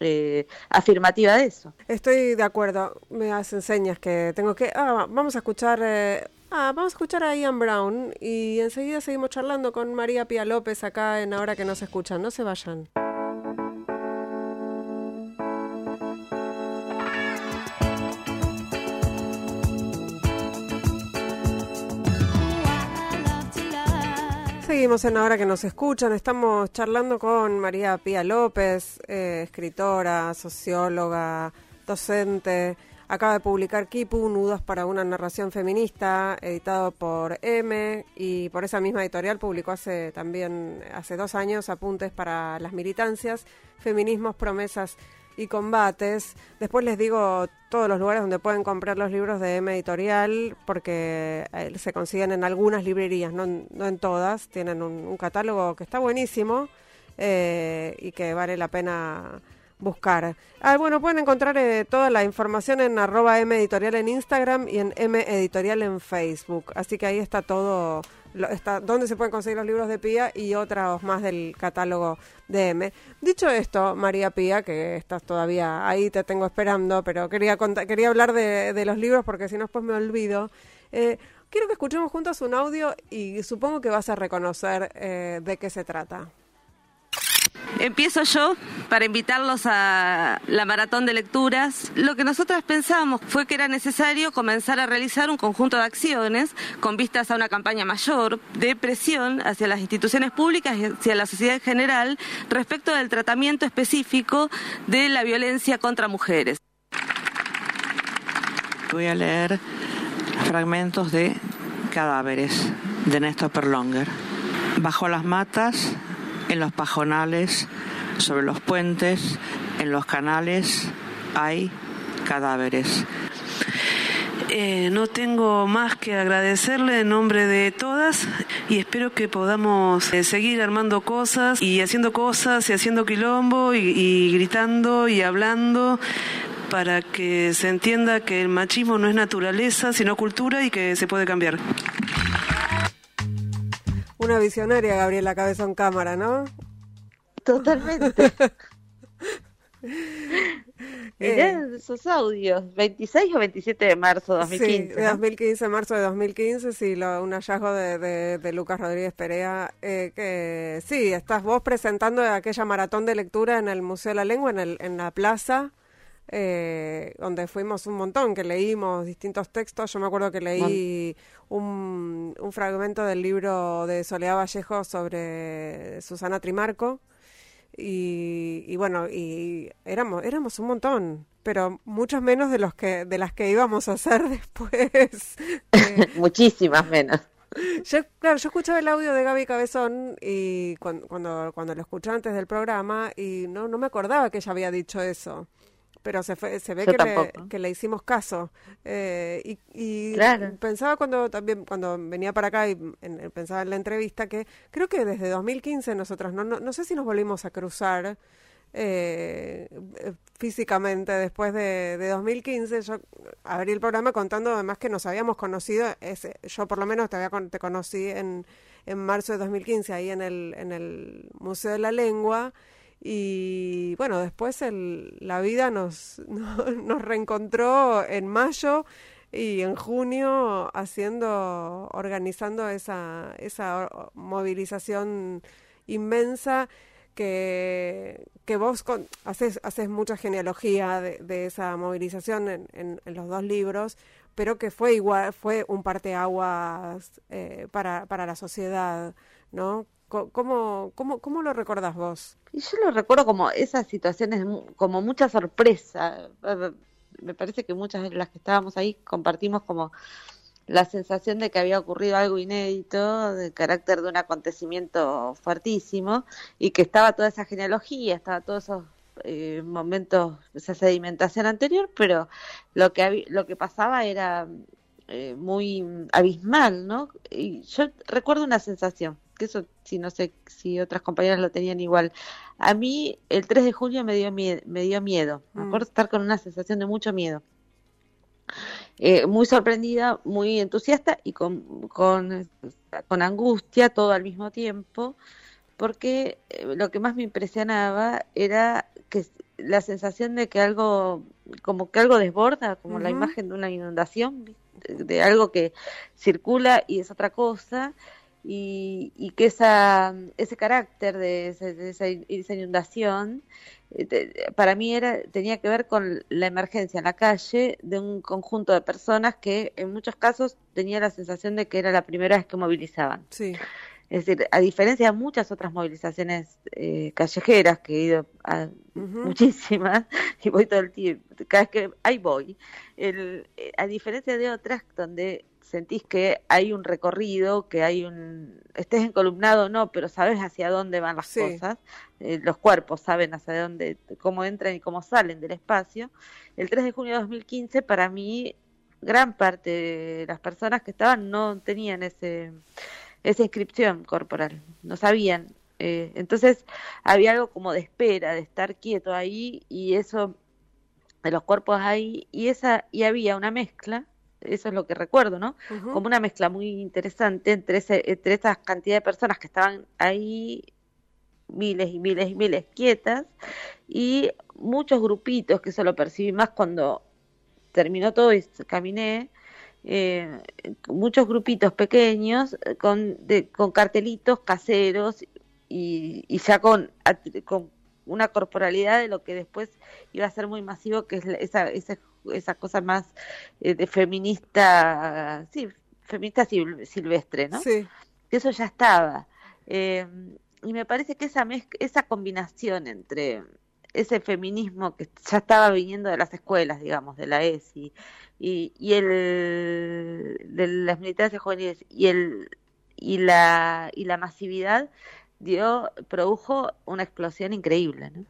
Eh, afirmativa de eso. Estoy de acuerdo. Me hacen señas que tengo que. Ah, vamos a escuchar eh, Ah, vamos a escuchar a Ian Brown y enseguida seguimos charlando con María Pía López acá en Ahora que nos escuchan. No se vayan. Seguimos en Ahora que nos escuchan. Estamos charlando con María Pía López, eh, escritora, socióloga, docente Acaba de publicar Kipu, Nudos para una narración feminista, editado por M, y por esa misma editorial publicó hace también, hace dos años, Apuntes para las militancias, Feminismos, Promesas y Combates. Después les digo todos los lugares donde pueden comprar los libros de M Editorial, porque eh, se consiguen en algunas librerías, no, en todas. Tienen un, catálogo que está buenísimo eh, y que vale la pena buscar. Ah, bueno, pueden encontrar eh, toda la información en arroba M Editorial en Instagram y en M Editorial en Facebook. Así que ahí está todo, está donde se pueden conseguir los libros de Pía y otros más del catálogo de M. Dicho esto, María Pía, que estás todavía ahí, te tengo esperando, pero quería, quería hablar de, los libros porque si no después me olvido. Eh, quiero que escuchemos juntos un audio y supongo que vas a reconocer eh, de qué se trata. Empiezo yo para invitarlos a la maratón de lecturas. Lo que nosotras pensamos fue que era necesario comenzar a realizar un conjunto de acciones con vistas a una campaña mayor de presión hacia las instituciones públicas y hacia la sociedad en general respecto del tratamiento específico de la violencia contra mujeres. Voy a leer fragmentos de Cadáveres de Néstor Perlonger. Bajo las matas en los pajonales, sobre los puentes, en los canales hay cadáveres. Eh, no tengo más que agradecerle en nombre de todas y espero que podamos eh, seguir armando cosas y haciendo cosas y haciendo quilombo y gritando y hablando para que se entienda que el machismo no es naturaleza, sino cultura y que se puede cambiar. Una visionaria, Gabriela Cabezón Cámara, ¿no? Totalmente. Mirá esos audios, 26 o 27 de marzo de 2015. Sí, de 2015, marzo de 2015, sí, lo, un hallazgo de, de, Lucas Rodríguez Perea. Eh, que sí, estás vos presentando aquella maratón de lectura en el Museo de la Lengua, en, el, en la plaza eh, donde fuimos un montón, que leímos distintos textos. Yo me acuerdo que leí un, un, fragmento del libro de Soledad Vallejo sobre Susana Trimarco. Y, bueno, y éramos, éramos un montón, pero muchos menos de los que, de las que íbamos a hacer después. Muchísimas menos. Yo, claro, yo escuchaba el audio de Gaby Cabezón y cuando, cuando, cuando lo escuché antes del programa y no, no me acordaba que ella había dicho eso pero se, se ve que le, que le, hicimos caso. Eh, y, y pensaba cuando también cuando venía para acá y pensaba en la entrevista que creo que desde 2015 nosotros, no, no, no sé si nos volvimos a cruzar eh, físicamente después de, de, 2015. Yo abrí el programa contando además que nos habíamos conocido, ese, yo por lo menos te, había, te conocí en, en marzo de 2015 ahí en el, en el Museo de la Lengua. Y bueno, después el, la vida nos, nos reencontró en mayo y en junio haciendo, organizando esa, esa movilización inmensa que, que vos haces, haces mucha genealogía de, de esa movilización en, en, los dos libros, pero que fue igual, fue un parteaguas eh, para, para la sociedad, ¿no? ¿Cómo, lo recordás vos? Y yo lo recuerdo como esas situaciones, como mucha sorpresa. me parece que muchas de las que estábamos ahí compartimos como la sensación de que había ocurrido algo inédito, de carácter de un acontecimiento fuertísimo, y que estaba toda esa genealogía, estaba todos esos eh, momentos, esa sedimentación anterior, pero lo que, lo que pasaba era eh, muy abismal, ¿no? Y yo recuerdo una sensación, eso si no sé si otras compañeras lo tenían igual. A mí el 3 de junio me dio, miedo, me dio miedo, me mm. acuerdo estar con una sensación de mucho miedo. Eh, muy sorprendida, muy entusiasta y con, con, con, angustia todo al mismo tiempo, porque eh, lo que más me impresionaba era que la sensación de que algo, como que algo desborda, como la imagen de una inundación, de, algo que circula y es otra cosa, y, y que esa, ese carácter de, esa, inundación eh, para mí era tenía que ver con la emergencia en la calle de un conjunto de personas que en muchos casos tenía la sensación de que era la primera vez que movilizaban. Sí. Es decir, a diferencia de muchas otras movilizaciones eh, callejeras que he ido a muchísimas y voy todo el tiempo, cada vez que ahí voy, el, eh, a diferencia de otras donde sentís que hay un recorrido, que hay un, estés encolumnado o no, pero sabes hacia dónde van las cosas, eh, los cuerpos saben hacia dónde, cómo entran y cómo salen del espacio. El 3 de junio de 2015, para mí, gran parte de las personas que estaban no tenían ese, esa inscripción corporal, no sabían. Eh, entonces había algo como de espera, de estar quieto ahí y eso de los cuerpos ahí y esa y había una mezcla eso es lo que recuerdo, ¿no? Como una mezcla muy interesante entre, ese, entre esta cantidad de personas que estaban ahí, miles y miles y miles quietas, y muchos grupitos, que eso lo percibí más cuando terminó todo y caminé, eh, muchos grupitos pequeños con, con cartelitos caseros y, y ya con, con una corporalidad de lo que después iba a ser muy masivo, que es esa, esa, esa cosa más eh, de feminista, sí, feminista silvestre, ¿no? Sí. Que eso ya estaba. Eh, y me parece que esa, esa combinación entre ese feminismo que ya estaba viniendo de las escuelas, digamos, de la ESI, y, y el de las militancias juveniles y el y la y la masividad dio, produjo una explosión increíble. ¿no?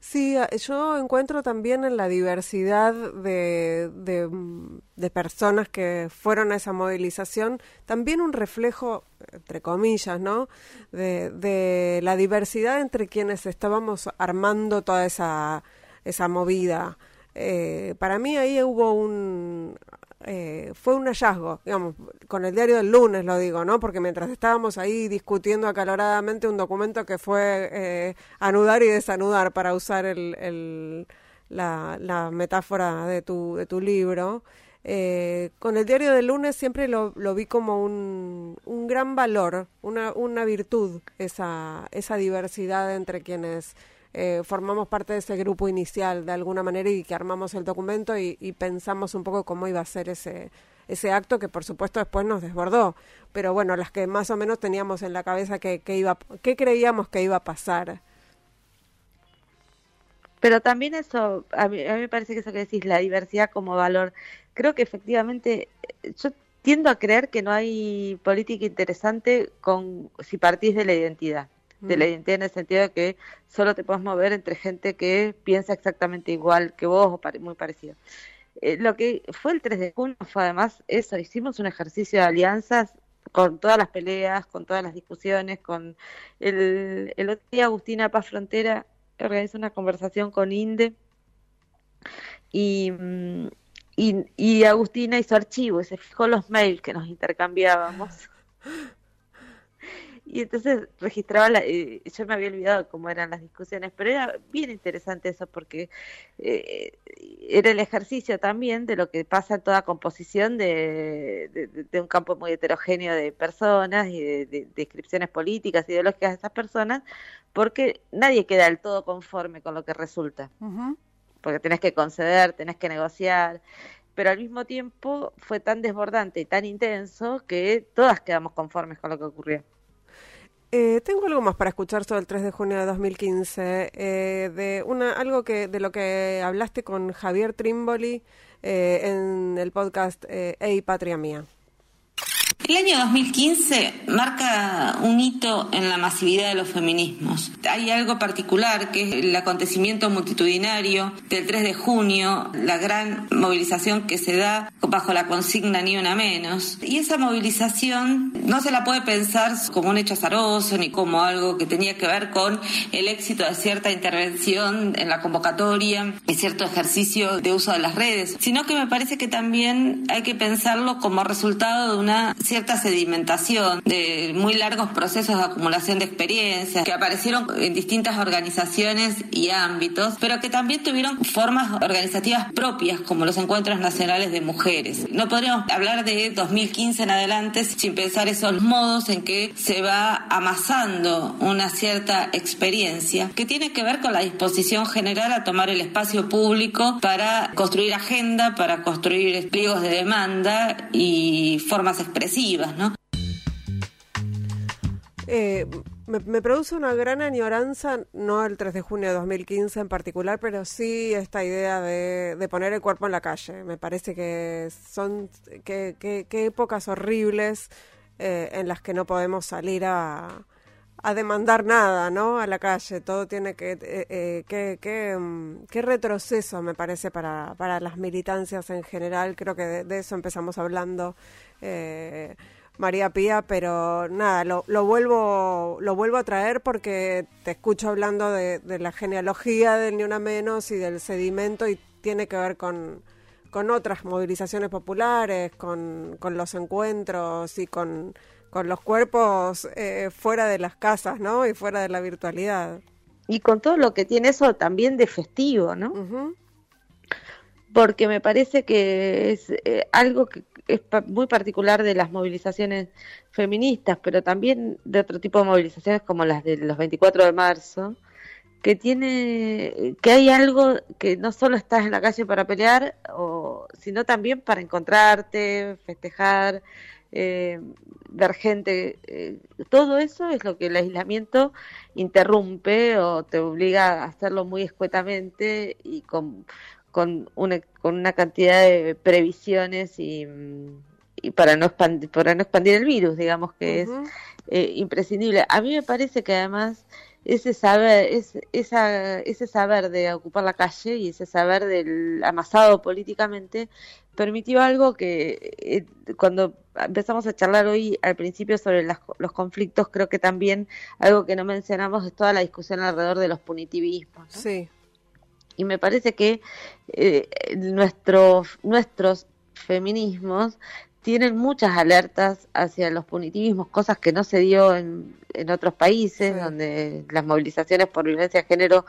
Sí, yo encuentro también en la diversidad de, de, personas que fueron a esa movilización también un reflejo, entre comillas, ¿no? De, la diversidad entre quienes estábamos armando toda esa, esa movida. Eh, para mí ahí hubo un eh, fue un hallazgo, digamos, con el diario del lunes lo digo, ¿no? Porque mientras estábamos ahí discutiendo acaloradamente un documento que fue eh, anudar y desanudar, para usar el, la, metáfora de tu, de tu libro, eh, con el diario del lunes siempre lo, lo vi como un, un gran valor, una, una virtud, esa, esa diversidad entre quienes eh, formamos parte de ese grupo inicial de alguna manera y que armamos el documento y, pensamos un poco cómo iba a ser ese, ese acto que por supuesto después nos desbordó. Pero bueno, las que más o menos teníamos en la cabeza que, que iba, que creíamos que iba a pasar. Pero también eso, a mí, a mí me parece que eso que decís, la diversidad como valor, creo que efectivamente eh, yo tiendo a creer que no hay política interesante con si partís de la identidad de la identidad en el sentido de que solo te puedes mover entre gente que piensa exactamente igual que vos o muy parecido. Eh, lo que fue el 3 de junio fue además eso, hicimos un ejercicio de alianzas con todas las peleas, con todas las discusiones, con el, el otro día Agustina Paz Frontera organizó una conversación con INDE y, mm, y, y Agustina hizo archivo y se fijó los mails que nos intercambiábamos y entonces registraba, la, eh, yo me había olvidado cómo eran las discusiones, pero era bien interesante eso porque eh, era el ejercicio también de lo que pasa en toda composición de, de, un campo muy heterogéneo de personas y de, descripciones políticas, ideológicas de esas personas, porque nadie queda del todo conforme con lo que resulta, porque tenés que conceder, tenés que negociar, pero al mismo tiempo fue tan desbordante y tan intenso que todas quedamos conformes con lo que ocurrió. Eh, tengo algo más para escuchar sobre el 3 de junio de 2015, eh, de una algo que de lo que hablaste con Javier Trimboli eh, en el podcast Hey Patria Mía. El año 2015 marca un hito en la masividad de los feminismos. Hay algo particular que es el acontecimiento multitudinario del 3 de junio, la gran movilización que se da bajo la consigna ni una menos. Y esa movilización no se la puede pensar como un hecho azaroso ni como algo que tenía que ver con el éxito de cierta intervención en la convocatoria y cierto ejercicio de uso de las redes, sino que me parece que también hay que pensarlo como resultado de una cierta sedimentación de muy largos procesos de acumulación de experiencias que aparecieron en distintas organizaciones y ámbitos, pero que también tuvieron formas organizativas propias, como los encuentros nacionales de mujeres. No podríamos hablar de 2015 en adelante sin pensar esos modos en que se va amasando una cierta experiencia que tiene que ver con la disposición general a tomar el espacio público para construir agenda, para construir pliegos de demanda y formas expresivas eh, me, produce una gran añoranza, no el 3 de junio de 2015 en particular, pero sí esta idea de, poner el cuerpo en la calle. Me parece que son que, épocas horribles eh, en las que no podemos salir a, demandar nada, ¿no? A la calle. Todo tiene que... Eh, eh mm, qué retroceso me parece para, para las militancias en general. Creo que de eso empezamos hablando eh, María Pía, pero nada, lo, lo, vuelvo lo vuelvo a traer porque te escucho hablando de, la genealogía del Ni Una Menos y del sedimento y tiene que ver con, con otras movilizaciones populares, con, con los encuentros y con, con los cuerpos eh, fuera de las casas, ¿no? Y fuera de la virtualidad. Y con todo lo que tiene eso también de festivo, ¿no? Porque me parece que es eh, algo que es muy particular de las movilizaciones feministas, pero también de otro tipo de movilizaciones como las de los 24 de marzo, que tiene que hay algo que no solo estás en la calle para pelear, o, sino también para encontrarte, festejar, eh, ver gente. Eh, todo eso es lo que el aislamiento interrumpe o te obliga a hacerlo muy escuetamente y con con una, con una cantidad de previsiones y, y para, no expandir, para no expandir el virus, digamos que es eh, imprescindible. A mí me parece que además ese saber, es, esa, ese saber de ocupar la calle y ese saber del amasado políticamente permitió algo que eh, cuando empezamos a charlar hoy al principio sobre los conflictos, creo que también algo que no mencionamos es toda la discusión alrededor de los punitivismos. Sí y me parece que eh, nuestros, nuestros feminismos tienen muchas alertas hacia los punitivismos, cosas que no se dio en, en otros países, donde las movilizaciones por violencia de género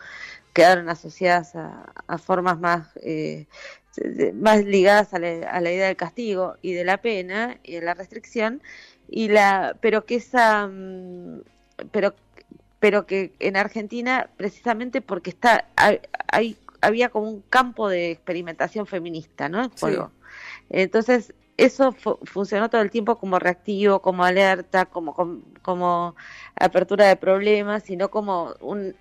quedaron asociadas a, formas más, eh, más ligadas a la, a la, idea del castigo y de la pena y de la restricción, y la, pero que esa, mm, pero pero que en Argentina, precisamente porque está hay, había como un campo de experimentación feminista, ¿no? Entonces, eso funcionó todo el tiempo como reactivo, como alerta, como, como, apertura de problemas, sino como un,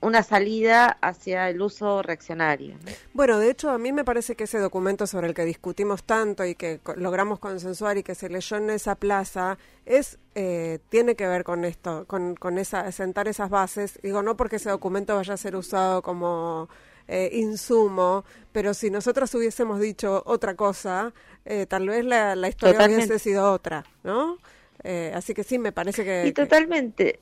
una salida hacia el uso reaccionario. Bueno, de hecho, a mí me parece que ese documento sobre el que discutimos tanto y que logramos consensuar y que se leyó en esa plaza es eh, tiene que ver con esto, con, con esa sentar esas bases. Digo, no porque ese documento vaya a ser usado como eh, insumo, pero si nosotros hubiésemos dicho otra cosa, eh, tal vez la, la historia hubiese sido otra, ¿no? así que sí, me parece que... Y totalmente.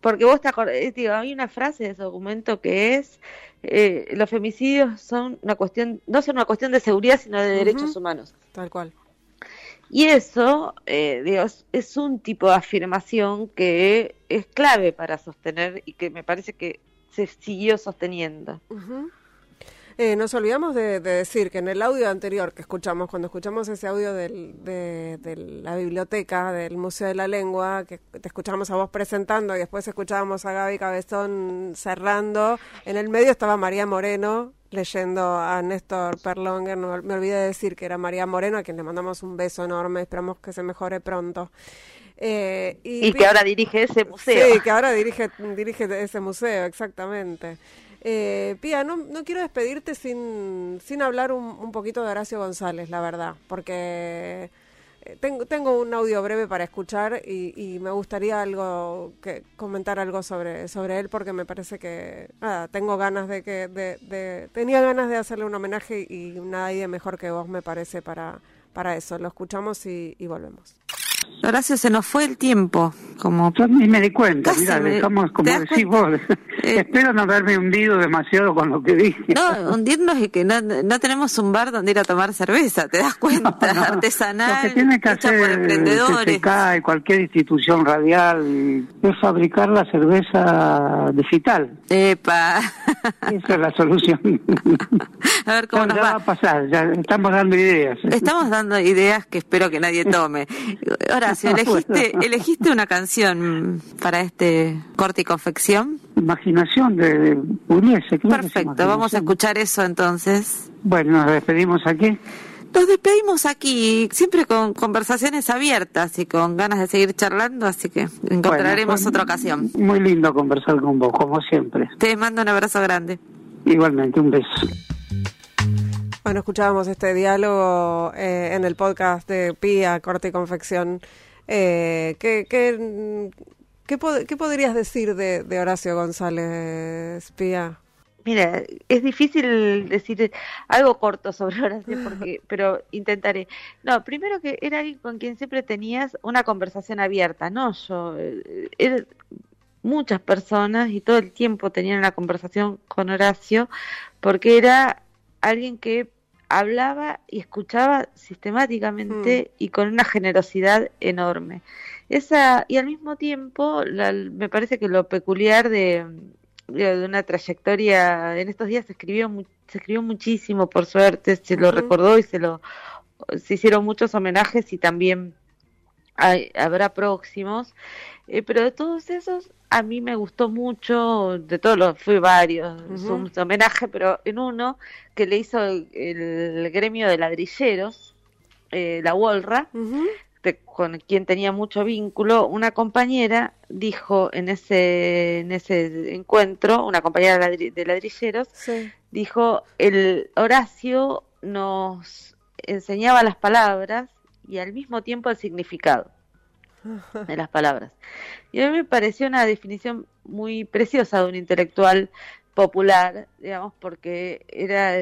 Porque vos te acordás, eh, digo, hay una frase de ese documento que es, eh, los femicidios son una cuestión, no son una cuestión de seguridad, sino de derechos humanos. Tal cual. Y eso, eh, Dios, es un tipo de afirmación que es clave para sostener y que me parece que se siguió sosteniendo. Eh, nos olvidamos de, decir que en el audio anterior que escuchamos, cuando escuchamos ese audio del, de, la biblioteca del Museo de la Lengua, que te escuchamos a vos presentando y después escuchábamos a Gaby Cabezón cerrando, en el medio estaba María Moreno leyendo a Néstor Perlonger, me olvidé de decir que era María Moreno, a quien le mandamos un beso enorme, esperamos que se mejore pronto. Eh, y, que ahora dirige ese museo. Sí, que ahora dirige, dirige ese museo, exactamente. Eh, Pía, no, no, quiero despedirte sin, sin hablar un, un, poquito de Horacio González, la verdad, porque eh, tengo, tengo un audio breve para escuchar y, y, me gustaría algo que comentar algo sobre, sobre él porque me parece que nada, tengo ganas de que de, tenía ganas de hacerle un homenaje y nadie mejor que vos me parece para, para eso. Lo escuchamos y volvemos. Horacio, se nos fue el tiempo. Como... Yo ni me di cuenta, mira, dejamos, como decís vos, eh, espero no haberme hundido demasiado con lo que dije. No, hundirnos y que no, no tenemos un bar donde ir a tomar cerveza, ¿te das cuenta? Artesanal, lo que tiene que hacer por emprendedores. y cualquier institución radial es fabricar la cerveza digital. Epa. Esa es la solución. a ver cómo ya, nos va. a pasar, ya estamos dando ideas. Estamos dando ideas que espero que nadie tome. Horacio, elegiste, elegiste una canción para este corte y confección. Imaginación de Pugliese. Perfecto, vamos a escuchar eso entonces. Bueno, nos despedimos aquí. Nos despedimos aquí, siempre con conversaciones abiertas y con ganas de seguir charlando, así que encontraremos otra ocasión. Muy lindo conversar con vos, como siempre. Te mando un abrazo grande. Igualmente, un beso. Bueno, escuchábamos este diálogo eh, en el podcast de Pía, Corte y Confección. Eh, ¿qué, qué, qué, podrías decir de, de, Horacio González, Pía? Mira, es difícil decir algo corto sobre Horacio, porque, pero intentaré. No, primero que era alguien con quien siempre tenías una conversación abierta, no yo. Eh, muchas personas y todo el tiempo tenían una conversación con Horacio, porque era alguien que hablaba y escuchaba sistemáticamente mm. y con una generosidad enorme. Esa, y al mismo tiempo, me parece que lo peculiar de, de, una trayectoria, en estos días se escribió, se escribió muchísimo, por suerte, se lo recordó y se lo se hicieron muchos homenajes y también habrá próximos, eh, pero de todos esos a mí me gustó mucho, de todos los, fui varios, su, homenaje, pero en uno que le hizo el, gremio de ladrilleros, eh, la Wolra, con quien tenía mucho vínculo, una compañera dijo en ese, en ese encuentro, una compañera de ladrilleros, dijo, el Horacio nos enseñaba las palabras y al mismo tiempo el significado de las palabras. Y a mí me pareció una definición muy preciosa de un intelectual popular, digamos, porque era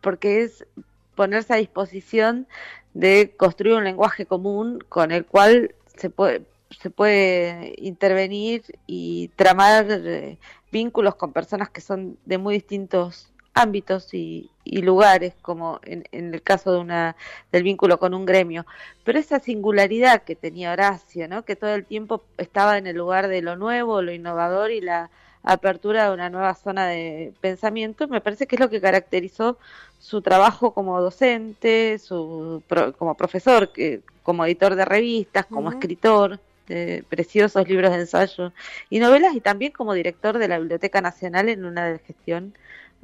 porque es ponerse a disposición de construir un lenguaje común con el cual se puede se puede intervenir y tramar eh, vínculos con personas que son de muy distintos ámbitos y, lugares, como en, el caso de una, del vínculo con un gremio. Pero esa singularidad que tenía Horacio, ¿no? que todo el tiempo estaba en el lugar de lo nuevo, lo innovador y la apertura de una nueva zona de pensamiento, me parece que es lo que caracterizó su trabajo como docente, su como profesor, que, como editor de revistas, como escritor de preciosos libros de ensayo y novelas, y también como director de la Biblioteca Nacional en una de gestión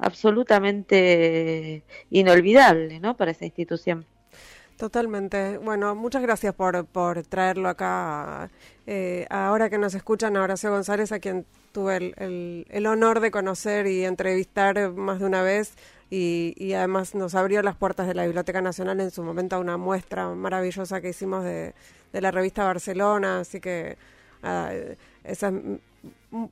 absolutamente inolvidable ¿no? para esa institución. Totalmente. Bueno, muchas gracias por, por traerlo acá. Eh, ahora que nos escuchan a Horacio González, a quien tuve el, el, honor de conocer y entrevistar más de una vez, y, y, además nos abrió las puertas de la Biblioteca Nacional en su momento a una muestra maravillosa que hicimos de, de la revista Barcelona. Así que esa es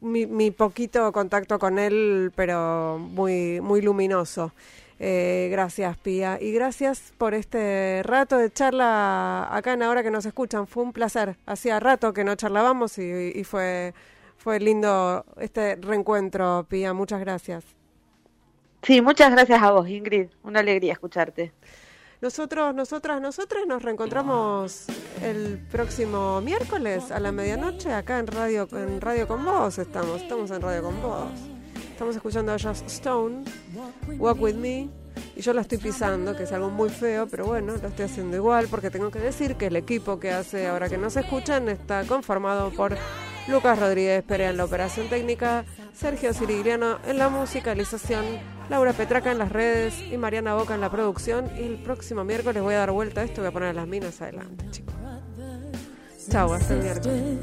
mi, mi, poquito contacto con él, pero muy, muy luminoso. Eh, gracias, Pía. Y gracias por este rato de charla acá en Ahora que nos escuchan. Fue un placer. Hacía rato que no charlábamos y, y fue, fue lindo este reencuentro, Pía. Muchas gracias. Sí, muchas gracias a vos, Ingrid. Una alegría escucharte. Nosotros, nosotras, nosotras nos reencontramos el próximo miércoles a la medianoche acá en Radio, en Radio con Vos. Estamos, estamos en Radio con Vos. Estamos escuchando a Just Stone, Walk With Me, y yo lo estoy pisando, que es algo muy feo, pero bueno, lo estoy haciendo igual porque tengo que decir que el equipo que hace ahora que nos escuchan está conformado por Lucas Rodríguez Perea en la operación técnica, Sergio Sirigliano en la musicalización, Laura Petraca en las redes y Mariana Boca en la producción. Y el próximo miércoles voy a dar vuelta a esto, voy a poner las minas adelante, chicos. Chau, hasta el miércoles.